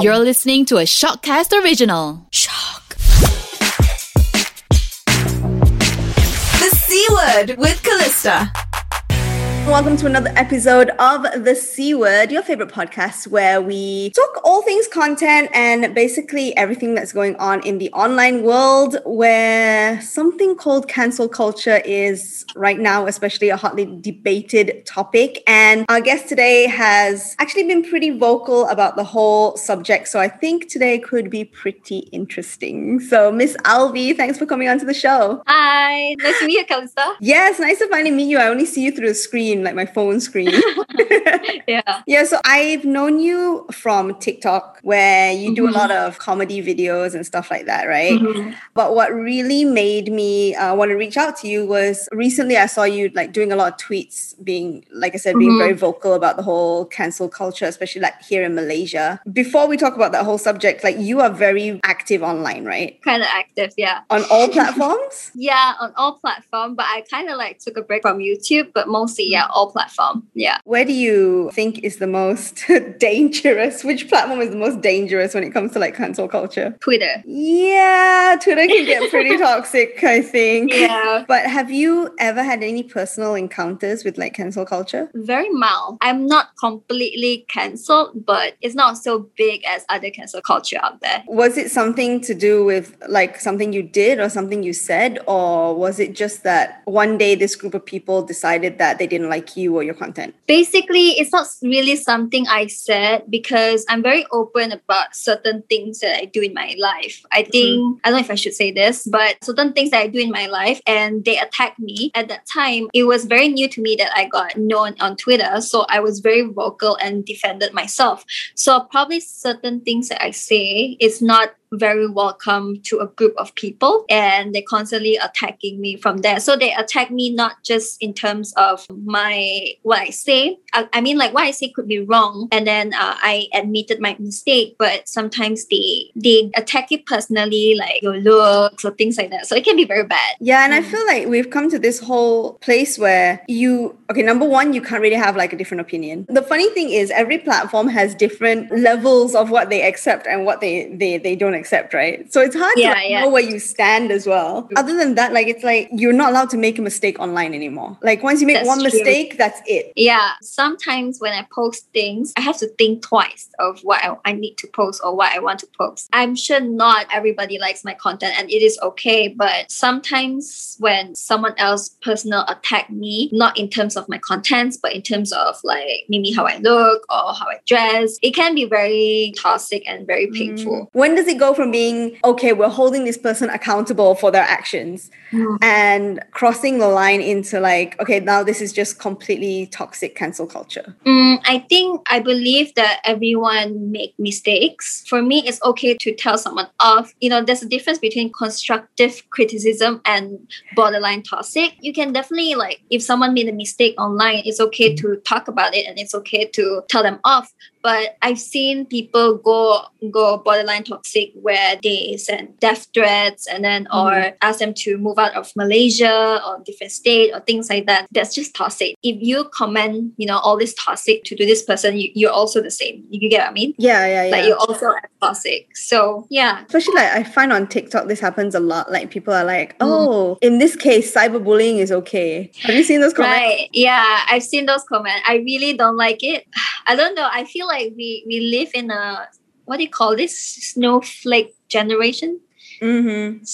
You're listening to a Shockcast original. Shock. The C word with Callista. Welcome to another episode of The C Word, your favorite podcast where we talk all things content and basically everything that's going on in the online world, where something called cancel culture is right now, especially a hotly debated topic. And our guest today has actually been pretty vocal about the whole subject. So I think today could be pretty interesting. So, Miss Alvy, thanks for coming on to the show. Hi, nice to meet you, Callista. Yes, nice to finally meet you. I only see you through the screen, like my phone screen. yeah. Yeah, so I've known you from TikTok where you do Mhm. a lot of comedy videos and stuff like that, right? Mhm. But what really made me uh, want to reach out to you was recently I saw you like doing a lot of tweets, being like I said, being Mhm. very vocal about the whole cancel culture, especially like here in Malaysia. Before we talk about that whole subject, like you are very active online, right? Kind of active, yeah. On all platforms. Yeah, on all platform, but I kind of like took a break from YouTube, but mostly, yeah, all platform. Yeah. Where do you think is the most dangerous? Which platform is the most dangerous when it comes to like cancel culture? Twitter. Yeah, Twitter can get pretty toxic, I think. Yeah. But have you ever had any personal encounters with like cancel culture? Very mild. I'm not completely cancelled, but it's not so big as other cancel culture out there. Was it something to do with like something you did or something you said? Or was it just that one day this group of people decided that they didn't like you or your content? Basically, it's not really something I said because I'm very open about certain things that I do in my life. I mm-hmm. think, I don't know if I should say this, but certain things that I do in my life and they attack me. At that time, it was very new to me that I got known on Twitter. So I was very vocal and defended myself. So probably certain things that I say is not very welcome to a group of people and they're constantly attacking me from there so they attack me not just in terms of my what i say i, I mean like what i say could be wrong and then uh, i admitted my mistake but sometimes they they attack you personally like your looks or things like that so it can be very bad Yeah, and I Mm. feel like we've come to this whole place where you, okay, number one, you can't really have like a different opinion. The funny thing is, every platform has different levels of what they accept and what they they, they don't accept, right? So it's hard to Yeah, like, yeah. know where you stand as well. Other than that, like it's like you're not allowed to make a mistake online anymore. Like once you make That's one true. mistake, that's it. yeah sometimes when i post things i have to think twice of what I, I need to post or what i want to post i'm sure not everybody likes my content and it is okay but sometimes when someone else personal attack me not in terms of my contents but in terms of like maybe how i look or how i dress it can be very toxic and very painful mm. When does it go from being okay, we're holding this person accountable for their actions Mm. and crossing the line into like, okay, now this is just completely toxic cancel culture? Mm, I think I believe that everyone make mistakes. For me, it's okay to tell someone off. You know, there's a difference between constructive criticism and borderline toxic. You can definitely like if someone made a mistake online, it's okay to talk about it and it's okay to tell them off. But I've seen people go go borderline toxic where they send death threats and then or ask them to move out of Malaysia or different state or things like that. That's just toxic. If you comment, you know, all this toxic to, to this person, you, you're also the same. You get what I mean? Yeah, yeah, yeah. Like you're also toxic. So yeah. Especially like I find on TikTok this happens a lot. Like people are like, Mm. oh, in this case, cyberbullying is okay. Have you seen those comments? Right. Yeah, I've seen those comments. I really don't like it. I don't know. I feel like we we live in a what do you call this snowflake generation? Mm-hmm.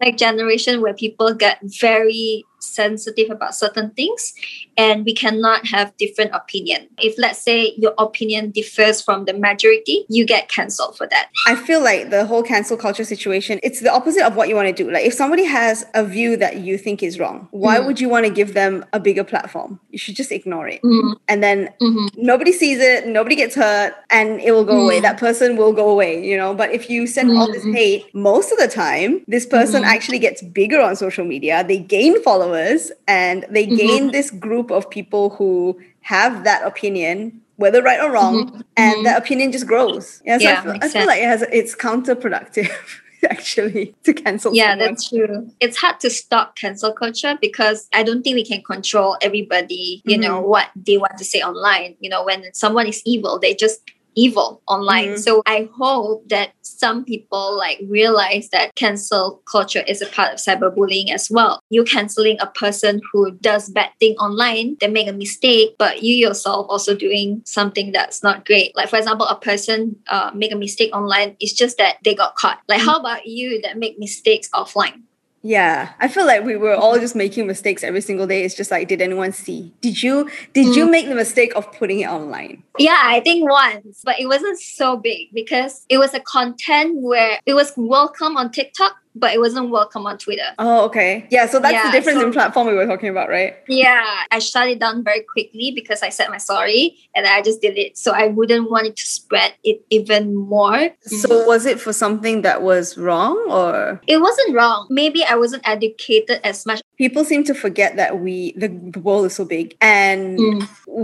Like generation where people get very sensitive about certain things and we cannot have different opinion. If let's say your opinion differs from the majority, you get cancelled for that. I feel like the whole cancel culture situation, it's the opposite of what you want to do. Like if somebody has a view that you think is wrong, why Mm. would you want to give them a bigger platform? You should just ignore it. Mm, And then mhm. nobody sees it, nobody gets hurt, and it will go away. Mm. That person will go away, you know. But if you send all this Mhm. hate, most of the time, this person Mhm. actually gets bigger on social media. They gain followers and they Mhm. gain this group of people who have that opinion, whether right or wrong, Mhm. and Mhm. that opinion just grows. Yeah, so I Yeah, feel, I feel like it has it's counterproductive actually to cancel Yeah, someone. that's true. It's hard to stop cancel culture because I don't think we can control everybody, you know, Mhm. what they want to say online. You know, when someone is evil, they just evil online. Mhm. So I hope that some people like realize that cancel culture is a part of cyberbullying as well. You canceling a person who does bad thing online, they make a mistake, but you yourself also doing something that's not great. Like for example, a person uh, make a mistake online. It's just that they got caught. Like how about you that make mistakes offline? Yeah, I feel like we were all just making mistakes every single day. It's just like, did anyone see? Did you did you mm. make the mistake of putting it online? Yeah, I think once, but it wasn't so big because it was a content where it was welcome on TikTok, but it wasn't welcome on Twitter. Oh, okay. Yeah, so that's Yeah, the difference so- in platform we were talking about, right? Yeah, I shut it down very quickly because I said my sorry and I just did it. So I wouldn't want it to spread it even more. So mm-hmm. was it for something that was wrong or It wasn't wrong. Maybe I wasn't educated as much. People seem to forget that we the, the world is so big and Mm.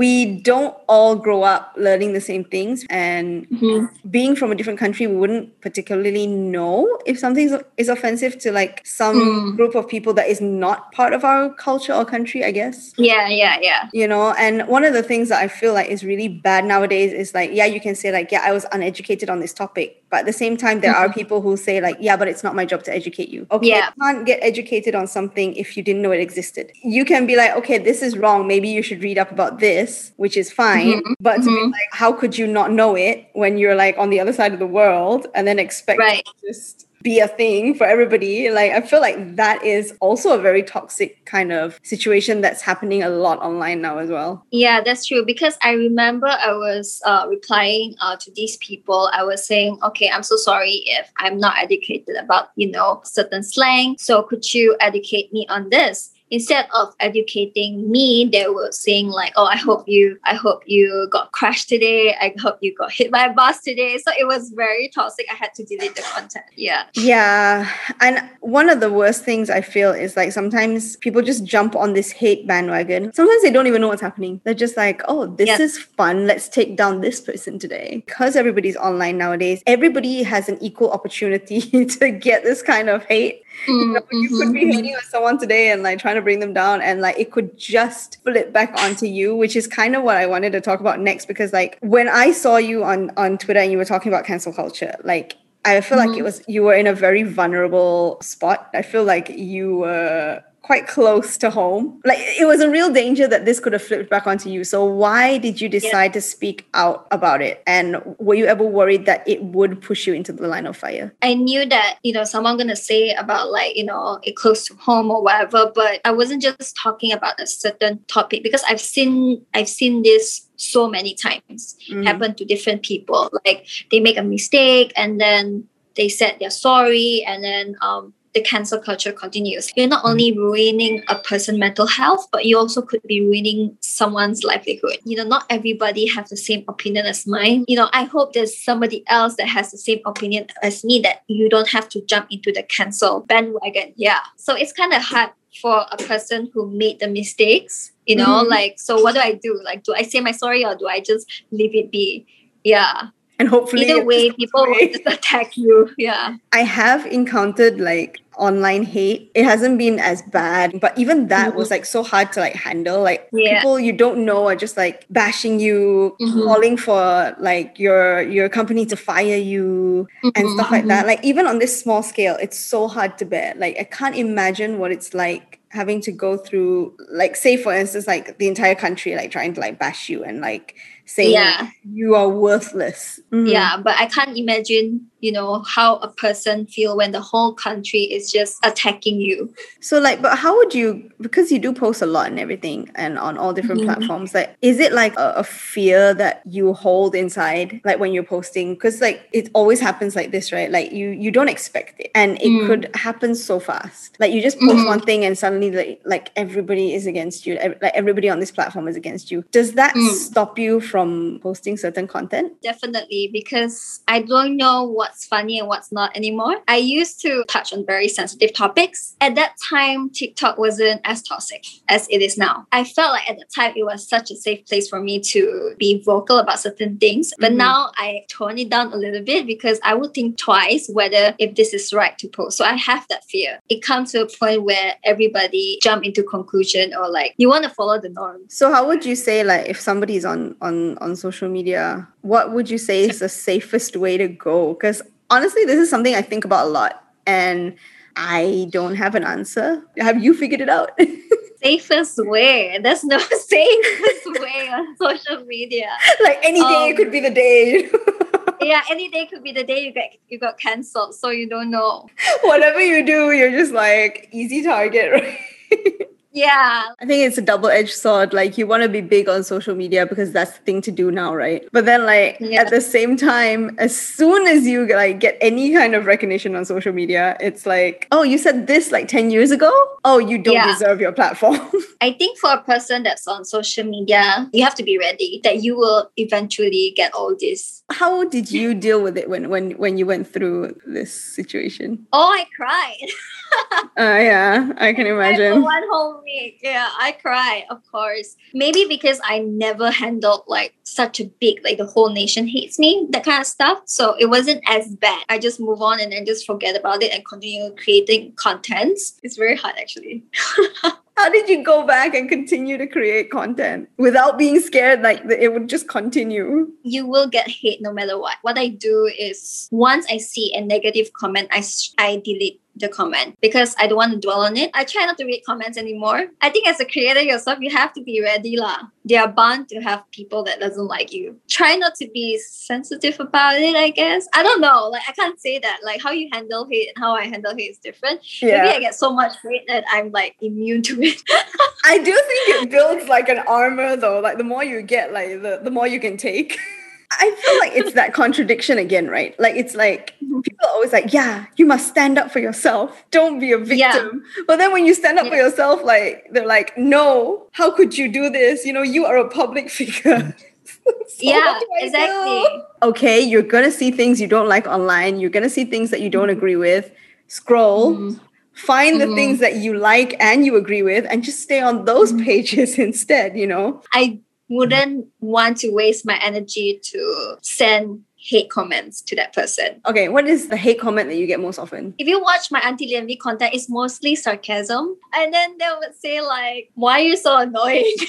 we don't all grow up learning the same things and Mhm. being from a different country we wouldn't particularly know if something is- is offensive to like some Mm. group of people that is not part of our culture or country i guess Yeah, yeah, yeah. you know and one of the things that i feel like is really bad nowadays is like yeah you can say like yeah i was uneducated on this topic but at the same time there are mm-hmm. people who say like yeah but it's not my job to educate you. Okay Yeah. you can't get educated on something if you didn't know it existed. You can be like okay this is wrong. Maybe you should read up about this which is fine. Mm-hmm. But to be mm-hmm. like how could you not know it when you're like on the other side of the world? And then expect Right. just be a thing for everybody like i feel like that is also a very toxic kind of situation that's happening a lot online now as well Yeah, that's true. Because I remember I was uh, replying uh, to these people. I was saying, okay, I'm so sorry if I'm not educated about, you know, certain slang. So could you educate me on this? Instead of educating me, they were saying like, "Oh, I hope you, I hope you got crashed today. I hope you got hit by a bus today." So it was very toxic. I had to delete the content. Yeah, Yeah. And one of the worst things I feel is like sometimes people just jump on this hate bandwagon. Sometimes they don't even know what's happening. They're just like, oh, this is fun. Let's take down this person today. Because everybody's online nowadays, everybody has an equal opportunity to get this kind of hate. Mm, You could be hating on someone today and like trying to bring them down, and like it could just flip back onto you, which is kind of what I wanted to talk about next. Because like when I saw you on on Twitter and you were talking about cancel culture, like I feel like it was you were in a very vulnerable spot. I feel like you were quite close to home. Like it was a real danger that this could have flipped back onto you. So why did you decide to speak out about it? And were you ever worried that it would push you into the line of fire? I knew that, you know, someone gonna say about like, you know, it close to home or whatever, but I wasn't just talking about a certain topic because I've seen I've seen this so many times Mhm. happen to different people. Like they make a mistake and then they said they're sorry and then um the cancel culture continues. You're not only ruining a person's mental health, but you also could be ruining someone's livelihood. You know, not everybody have the same opinion as mine. You know, I hope there's somebody else that has the same opinion as me that you don't have to jump into the cancel bandwagon. Yeah. So it's kind of hard for a person who made the mistakes, you know, Mhm. like, so what do I do? Like, do I say my sorry or do I just leave it be? Yeah. And hopefully Either way, people will just attack you. Yeah. I have encountered like online hate. It hasn't been as bad, but even that was mm-hmm. like so hard to like handle. Like Yeah. people you don't know are just like bashing you, Mhm. calling for like your your company to fire you and mm-hmm. stuff like that. Mm-hmm. Like even on this small scale, it's so hard to bear. Like I can't imagine what it's like having to go through like say for instance like the entire country like trying to like bash you and like saying Yeah. you are worthless. Mhm. Yeah, but I can't imagine, you know, how a person feel when the whole country is just attacking you. So like, but how would you? Because you do post a lot and everything, and on all different Mhm. platforms. Like, is it like a, a fear that you hold inside, like when you're posting? Because like it always happens like this, right? Like you you don't expect it, and it Mm. could happen so fast. Like you just post Mhm. one thing, and suddenly like like everybody is against you. Like everybody on this platform is against you. Does that Mm. stop you from posting certain content? Definitely, because I don't know what's funny and what's not anymore. I used to touch on very sensitive topics. At that time, TikTok wasn't as toxic as it is now. I felt like at the time it was such a safe place for me to be vocal about certain things. But Mhm. now I tone it down a little bit because I would think twice whether if this is right to post. So I have that fear. It comes to a point where everybody jump into conclusion or like you want to follow the norm. So how would you say like if somebody's on on on on social media, what would you say is the safest way to go? Because honestly, this is something I think about a lot, and I don't have an answer. Have you figured it out? safest way. There's no safest way on social media. like any day Um, could be the day. yeah, any day could be the day you get you got cancelled, so you don't know. Whatever you do, you're just like easy target, right? Yeah, I think it's a double-edged sword. Like you want to be big on social media because that's the thing to do now, right? But then like Yeah. at the same time, as soon as you like get any kind of recognition on social media, it's like, oh, you said this like 10 years ago? Oh, you don't Yeah. deserve your platform. I think for a person that's on social media, you have to be ready that you will eventually get all this. How did you deal with it when when when you went through this situation? Oh, I cried. Uh yeah, I can imagine. one whole week. Yeah, I cry, of course. Maybe because I never handled like such a big, like the whole nation hates me, that kind of stuff. So it wasn't as bad. I just move on and then just forget about it and continue creating contents. It's very hard actually. How did you go back and continue to create content without being scared like it would just continue? You will get hate no matter what. What I do is once I see a negative comment, I I delete the comment because I don't want to dwell on it. I try not to read comments anymore. I think as a creator yourself, you have to be ready lah. They are bound to have people that doesn't like you. Try not to be sensitive about it, I guess. I don't know. Like I can't say that. Like how you handle hate and how I handle hate is different. Yeah. Maybe I get so much hate that I'm like immune to it. I do think it builds like an armor though. Like the more you get, like the, the more you can take. I feel like it's that contradiction again, right? Like it's like people are always like, yeah, you must stand up for yourself. Don't be a victim. Yeah. But then when you stand up for yourself, like they're like, no, how could you do this? You know, you are a public figure. So yeah, what do I exactly. do? Okay, you're gonna see things you don't like online. You're gonna see things that you don't agree with. Scroll, Mhm. find the Mhm. things that you like and you agree with, and just stay on those Mhm. pages instead. You know, I wouldn't want to waste my energy to send hate comments to that person. okay. What is the hate comment that you get most often? If you watch my Auntie Lianvi content, it's mostly sarcasm. And then they would say like, why are you so annoying?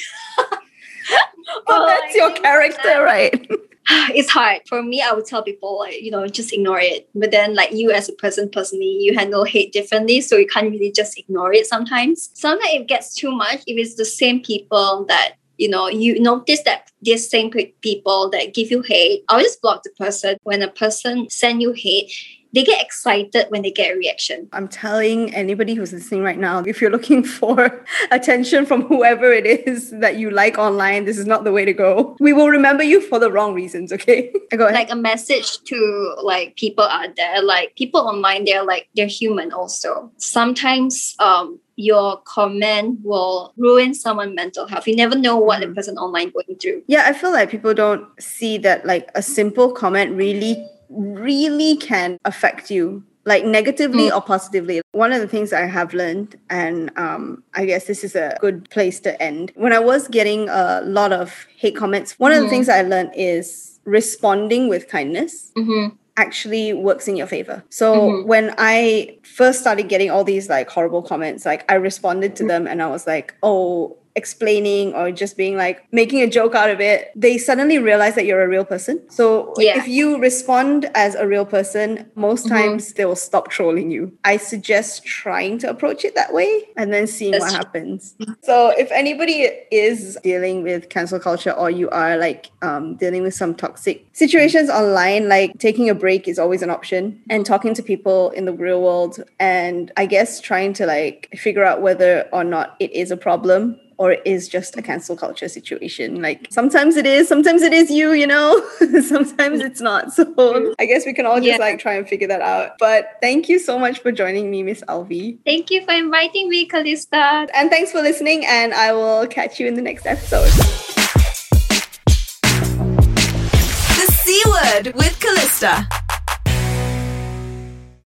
Oh, that's your character, that. right? it's hard for me i would tell people like you know just ignore it but then like you as a person personally you handle hate differently so you can't really just ignore it sometimes sometimes it gets too much if it's the same people that you know you notice that these same people that give you hate i'll just block the person when a person send you hate they get excited when they get a reaction I'm telling anybody who's listening right now, if you're looking for attention from whoever it is that you like online, this is not the way to go. We will remember you for the wrong reasons, okay? Go ahead. like a message to like people out there like people online they're like they're human also sometimes um your comment will ruin someone's mental health you never know what the Mhm. person online going through yeah, I feel like people don't see that like a simple comment really, really can affect you. Like negatively or positively. One of the things I have learned, and um, I guess this is a good place to end. When I was getting a lot of hate comments, one of the Mhm. things I learned is responding with kindness. mm-hmm. Actually works in your favor. So Mhm. when I first started getting all these like horrible comments, like I responded to them and I was like, oh, explaining or just being like making a joke out of it, they suddenly realize that you're a real person. So Yeah. if you respond as a real person, most Mhm. times they will stop trolling you. I suggest trying to approach it that way and then seeing That's what true. happens. So if anybody is dealing with cancel culture or you are like um, dealing with some toxic situations online, like taking a break is always an option and talking to people in the real world and I guess trying to like figure out whether or not it is a problem or it is just a cancel culture situation. Like sometimes it is, sometimes it is you, you know, sometimes it's not. So I guess we can all just Yeah. like try and figure that out. But thank you so much for joining me, Miss Alvy. thank you for inviting me Callista And thanks for listening, and I will catch you in the next episode. The C Word with Callista.